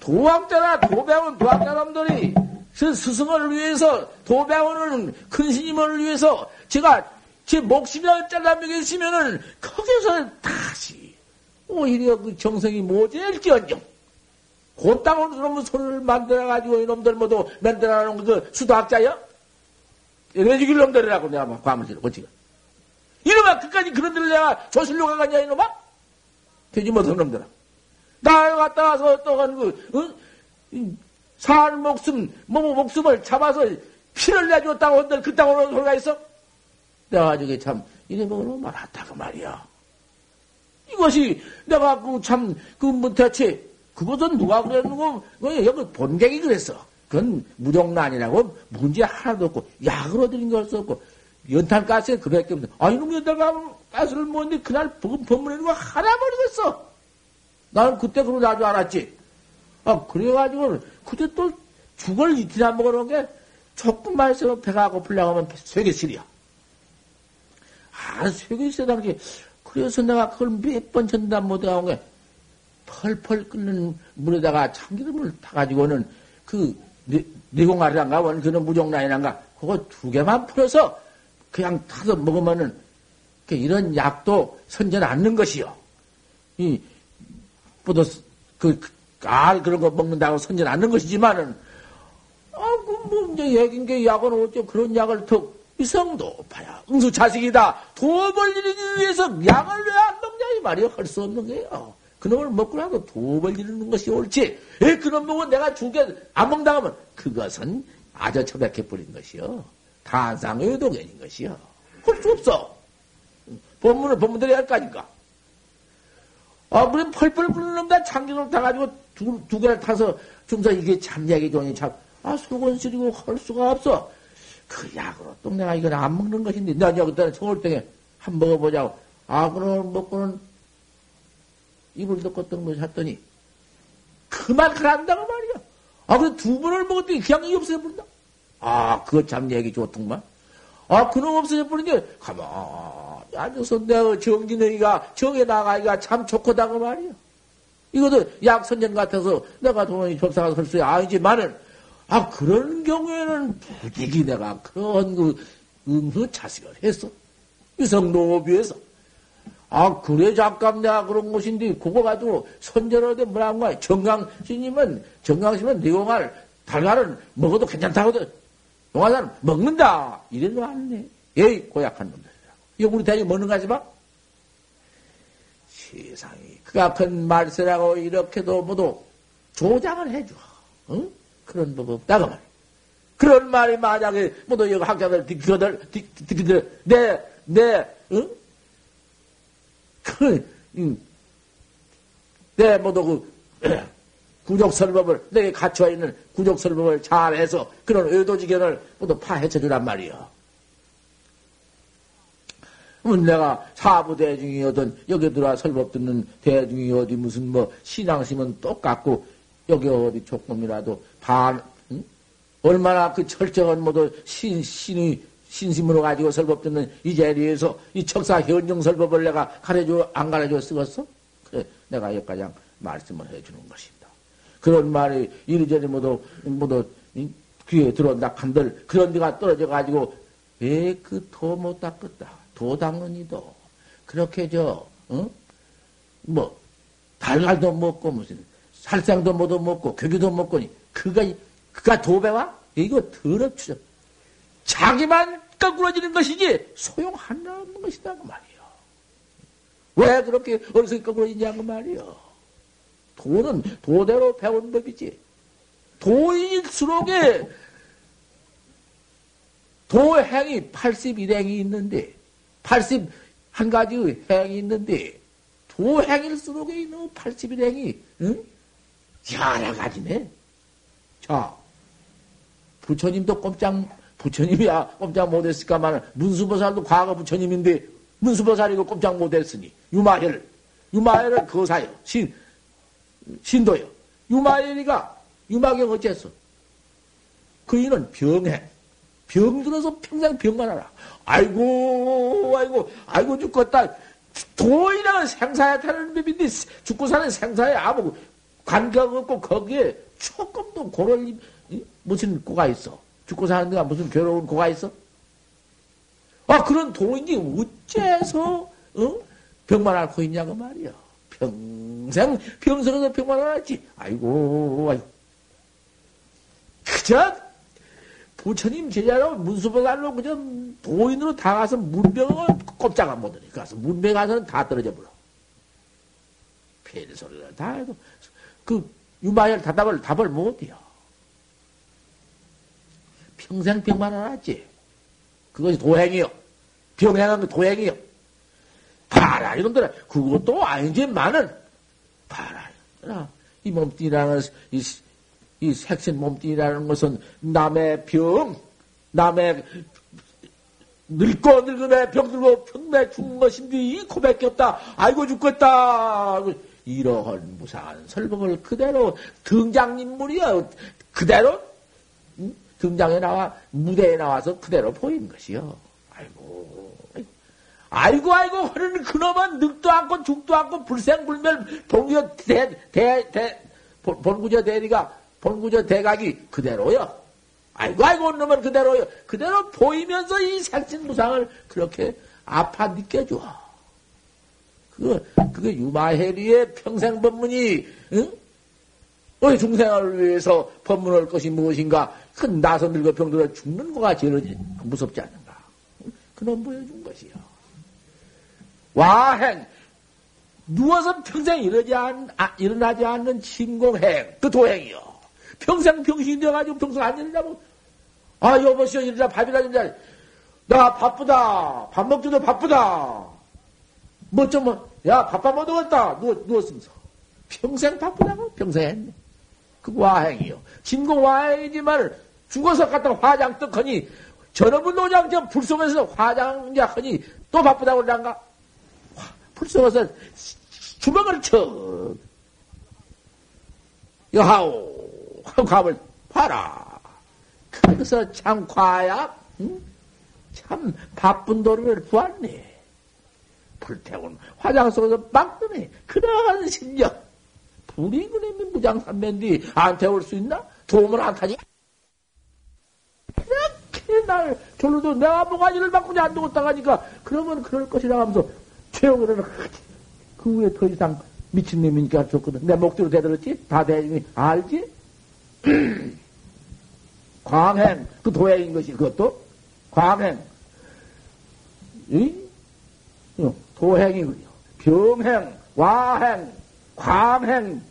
A: 도학자나 도배원 도학자놈들이 스승을 위해서 도배원은 큰 스님을 위해서 제가 제 목숨이라도 잘라 먹였으면은 거기서 다시 오히려 그 정성이 모자랄지언정. 곧땅으로 그놈의 손을 만들어가지고 이놈들 모두 만들어놓은 그 수도학자야? 이래 죽일 놈들이라고 내가 막 과물 들어, 어찌가. 이놈아, 끝까지 그런 데를 내가 조실로 가겠냐, 이놈아? 되지 못한 놈들아. 날 갔다 와서 어떠한 그, 어? 살 목숨, 뭐 목숨을 잡아서 피를 내줬다고 한들 그 땅으로 소리가 있어? 내가 저게 참, 이래 먹으면 말았다고 말이야. 이것이 내가 그 참, 그 문태치, 그것은 누가 그랬는고, 여기 본객이 그랬어. 그건 무정란이라고 문제 하나도 없고, 약으로 드린 걸수 없고, 연탄가스에 그랬기 때문에, 아, 이놈 연탄가스를 먹는데 그날 법문에는 거 하나 버리겠어. 나는 그때 그러고 나줄 알았지. 아, 그래가지고, 그때 또 죽을 이틀이나 먹어놓은 게 조금만 있으면 배가 고플려고 하면 쇠개실이야. 아, 쇠개실이라는 게, 그래서 내가 그걸 몇 번 전담 못해온 게, 펄펄 끓는 물에다가 참기름을 타가지고는 그 내공알이란가, 원, 그는 무종란이란가, 그거 두 개만 풀어서 그냥 타서 먹으면은, 이런 약도 선전 않는 것이요. 이, 뭐도, 그, 알 그런 거 먹는다고 선전 않는 것이지만은, 아, 그, 뭐, 이제 얘긴 게 약은 어쩌 그런 약을 더, 이성도 봐야 응수 자식이다. 도업을 이루기 위해서 약을 왜 안 먹냐, 이 말이요. 할 수 없는 거예요. 그놈을 먹고 나도 도업을 이루는 것이 옳지. 에, 그놈 먹고 내가 죽게 안 먹다 하면 그것은 아주 처박해 버린 것이요. 탄상의 도견인 것이요. 할수 없어. 법문을 법문대로 할 거니까. 아, 무슨 펄펄 끓는 놈다 참기름 타가지고 두, 두 개를 타서 중서 이게 참약이 좋으니 참, 아, 속은 쓰리고 할 수가 없어. 그 약으로 또 내가 이걸 안 먹는 것인데, 내가 여기다 서울땡에 한 번 먹어보자고. 아, 그럼 먹고는 입을 덮고 뜬 것을 했더니, 그만 가란다고 말이야. 아, 그래 두 번을 먹었더니 그냥 이 없어져 버린다. 아, 그거 참 얘기 좋더만. 아, 그놈 없어져버리는데, 가만, 앉아서 내가 정진의가 정에 나가기가 참 좋고다고 말이야. 이것도 약선전 같아서 내가 돈이 접사가 설수야 아니지만은, 아, 그런 경우에는 부득이 내가 그런 그, 응수 자식을 했어. 유성노비에서. 아, 그래, 잠깐 내가 그런 것인데, 그거 가지고 선전하되 뭐라는 거야. 정강스님은, 정강스님은 내용할 달걀은 먹어도 괜찮다거든. 용화사는 먹는다. 이래도 않네. 에이, 고약한 놈들이라. 이거 우리 대중이 먹는 거 하지 마? 세상에. 그가 큰 말세라고 이렇게도 모두 조장을 해줘. 응? 그런 법 없다고 말이야. 그런 말이 만약에 모두 여기 학자들, 디키들, 디키들, 내, 내, 응? 그, 내 모두 그, 구족설법을, 내게 갇혀 있는 구족설법을 잘해서 그런 의도지견을 모두 파헤쳐 주란 말이요. 내가 사부 대중이거든 여기 들어와 설법 듣는 대중이 어디 무슨 뭐 신앙심은 똑같고 여기 어디 조금이라도 반 응? 얼마나 그 철저한 모두 신 신의 신심으로 가지고 설법 듣는 이 자리에서 이 척사 현정 설법을 내가 가르쳐, 안 가르쳐 쓰겠어? 그래, 내가 여기까지 말씀을 해주는 것입니다. 그런 말이 이리저리 모두, 모두 귀에 들어온다 한들 그런 데가 떨어져 가지고 왜 그 도 못 닦았다. 도 닦느니도 그렇게 저, 어? 뭐, 달걀도 먹고 무슨 살상도 못 먹고 괴기도 먹고니 그가, 그가 도배와? 이거 더럽죠. 자기만 거꾸러지는 것이지 소용하나 없는 것이다 그 말이요. 왜 그렇게 어리석게 거꾸러지냐 그 말이요. 도는 도대로 배운 법이지. 도일수록에 도행이 81행이 있는데 81가지 행이 있는데 도행일수록에 있는 81행이 응? 여러 가지네. 자, 부처님도 꼼짝 부처님이야 꼼짝 못했을까만 문수보살도 과거 부처님인데 문수보살이고 꼼짝 못했으니 유마열 유마열은 거사요. 신 신도요. 유마열이가 유마경 어째서? 그 이는 병해. 병 들어서 평생 병만 하라. 아이고 아이고 아이고 죽겠다. 도이라는 생사에 타는 법인데 죽고 사는 생사에 아무 관계가 없고 거기에 조금도 고럴 무슨 고가 있어 죽고 사는 데가 무슨 괴로운 고가 있어? 아, 그런 도인이 어째서, 어? 병만 앓고 있냐고 말이야. 평생 병석에서 병만 앓았지. 아이고, 아이고. 그저, 부처님 제자로 문수보살로 그저 도인으로 다 가서 문병을 꼼짝 안 못하니. 가서 문병 가서는 다 떨어져 버려. 별소리를 다 해도 그 유마열 답답을 답을 못해요. 평생 병만 알았지. 그것이 도행이요. 병행한 거 도행이요. 봐라, 이놈들아. 그것도 아니지만은, 봐라. 이 몸뚱이라는, 이, 이 색신 몸뚱이라는 것은 남의 병, 남의 늙고 늙음에 병들고 병매 죽은 것인데 이 코밖에 없다. 아이고 죽겠다. 이러한 무상한 설법을 그대로 등장인물이야. 그대로 등장에 나와 무대에 나와서 그대로 보인 것이요. 아이고, 아이고, 아이고, 하는 그놈은 늙도 않고 죽도 않고 불생불멸 본구저 대, 대, 대, 본구저 대리가, 본구저 대각이 그대로요. 아이고, 아이고, 놈은 그대로요. 그대로 보이면서 이 생신무상을 그렇게 아파 느껴줘. 그거, 그게 유마해리의 평생 법문이, 응? 우리 중생을 위해서 법문할 것이 무엇인가? 큰 나서 늙어 병들어 죽는 거가 제일 무섭지 않은가? 그놈 보여준 것이요. 와행, 누워서 평생 일어나지, 않, 아, 일어나지 않는 진공행, 그 도행이요. 평생 병신이 되어가지고 평생 안 일어나고, 아, 여보시오, 일어나, 밥이라 진짜. 나 바쁘다. 밥 먹기도 바쁘다. 뭐 좀, 뭐, 야, 밥밥 못 먹었다. 누워, 누웠으면서. 평생 바쁘다고? 평생 했네. 그 와행이요. 진공 와행이지만 죽어서 갔다 화장 떡하니 저놈은 노장 저 불 속에서 화장자 하니 또 바쁘다고 그러는가? 불 속에서 주먹을 쳐. 여하오. 하고 감을 봐라. 그래서 참 과야, 응? 참 바쁜 도를 보았네. 불태운 화장 속에서 막 뜨네. 그러한 실력. 불이 그러면 무장삼면디 안 태울 수 있나? 도움을 안 타니? 이렇게 날 졸로도 내가 뭐가지를 바꾸지 안 두고 따가니까 그러면 그럴 것이라 하면서 최영으로는 그 후에 더 이상 미친놈이니까 좋거든. 내 목대로 대들었지? 다 대중이 알지? 광행, 그 도행인 것이 그것도 광행. 이? 도행이군요. 병행, 와행, 광행,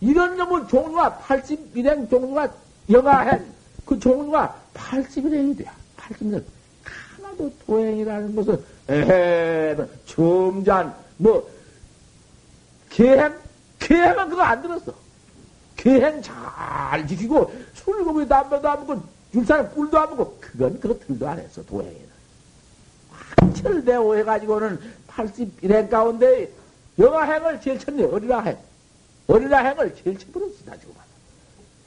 A: 이런 놈은 종류가 81행 종류가 영아행, 그 종류가 81행이 돼. 81행. 하나도 도행이라는 것은, 에헤, 점잔, 뭐, 계행? 계행은 그거 안 들었어. 계행 잘 지키고, 술고기 담배도 안 먹고, 율사는 꿀도 안 먹고, 그건 그것들도 안 했어, 도행에는. 철대오 해가지고는 81행 가운데 영아행을 제일 쳤네, 어리라 행. 어리라 행을 제일 쳐버렸어, 나지고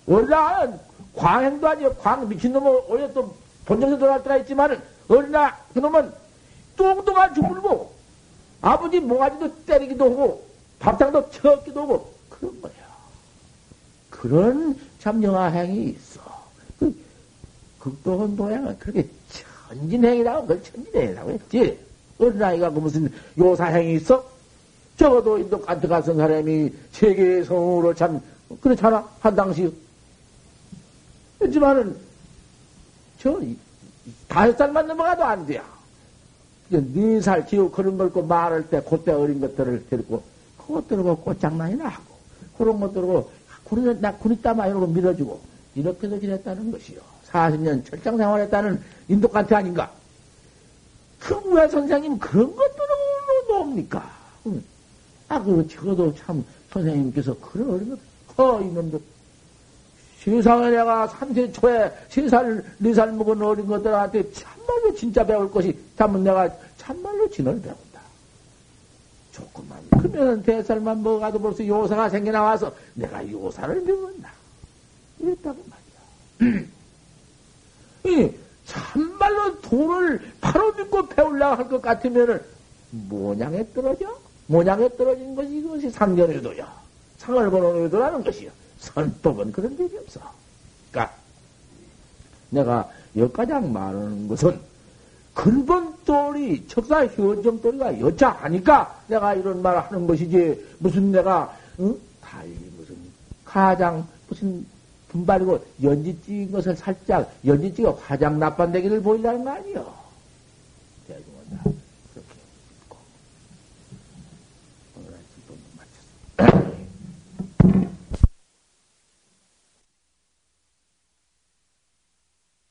A: 어리라는 광행도 아니고, 광, 미친놈은 원래 또 본정에서 돌아갈 때가 있지만은, 어리라, 그놈은 뚱뚱한 죽물고, 아버지 모가지도 때리기도 하고, 밥상도 쳐기도 하고, 그런 거야. 그런 참 영아행이 있어. 그, 극도원 도행은 그렇게 천진행이라고, 그걸 천진행이라고 했지. 어린아이가 그 무슨 요사행이 있어? 적어도 인도 간트 가선 사람이 세계의 성으로 참, 그렇잖아. 한 당시. 하지만은, 저, 다섯 살만 넘어가도 안 돼요. 네살 기후 그런 걸고 말할 때, 그때 어린 것들을 데리고, 그것 들고 꽃장난이나 하고, 그런 것 들고, 구리, 나 구리따마 이러고 밀어주고, 이렇게도 지냈다는 것이요. 40년 철장 생활했다는 인도 간트 아닌가? 그 왜 선생님 그런 것들은 뭡니까? 응. 아, 그, 적어도 참, 선생님께서, 그런 어린 것, 허, 이놈들. 세상에 내가 3세 초에 3살, 4살 먹은 어린 것들한테 참말로 진짜 배울 것이, 참은 내가 참말로 진을 배운다. 조금만, 그러면 대살만 먹어가도 벌써 요사가 생겨 나와서 내가 요사를 배운다. 이랬다고 말이야. 이, 참말로 돈을 바로 믿고 배우려고 할 것 같으면은, 모양에 떨어져? 모양에 떨어진 것이 이것이 상견의도야. 상을 보는 의도라는 것이요. 설법은 그런 일이 없어. 그러니까 내가 여가장 말하는 것은 근본 도리, 척사 현정 도리가 여차하니까 내가 이런 말을 하는 것이지 무슨 내가 응? 다이 무슨 가장 무슨 분발이고 연지 찍은 것을 살짝 연지 찍어 화장 납반대기를 보인다는 거 아니요. 대중은 다 그렇게 찍고 오늘은 지금 맞췄어.